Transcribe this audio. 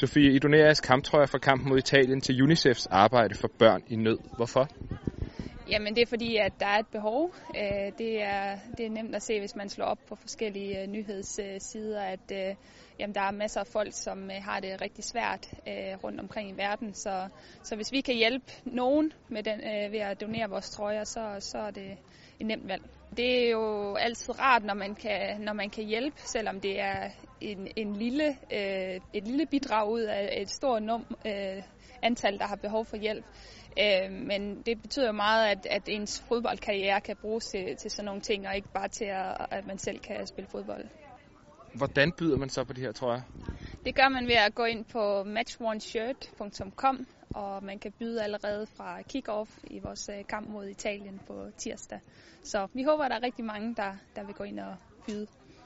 Sofie, I donerer jeres kamptrøjer fra kampen mod Italien til UNICEFs arbejde for børn i nød. Hvorfor? Jamen det er fordi, at der er et behov. Øh, det er, det er nemt at se, hvis man slår op på forskellige øh, nyhedssider, at øh, jamen, der er masser af folk, som har det rigtig svært rundt omkring i verden. Så, så hvis vi kan hjælpe nogen med den, ved at donere vores trøjer, så, så er det et nemt valg. Det er jo altid rart, når man kan, når man kan hjælpe, selvom det er en, en lille, et lille bidrag ud af et stort num, antal, der har behov for hjælp. Øh, men det betyder meget, at, at ens fodboldkarriere kan bruges til, til sådan nogle ting, og ikke bare til, at, at man selv kan spille fodbold. Hvordan byder man så på de her trøjer? Det gør man ved at gå ind på matchoneshirt.com, og man kan byde allerede fra kick-off i vores øh, kamp mod Italien på tirsdag. Så vi håber, at der er rigtig mange, der, der vil gå ind og byde.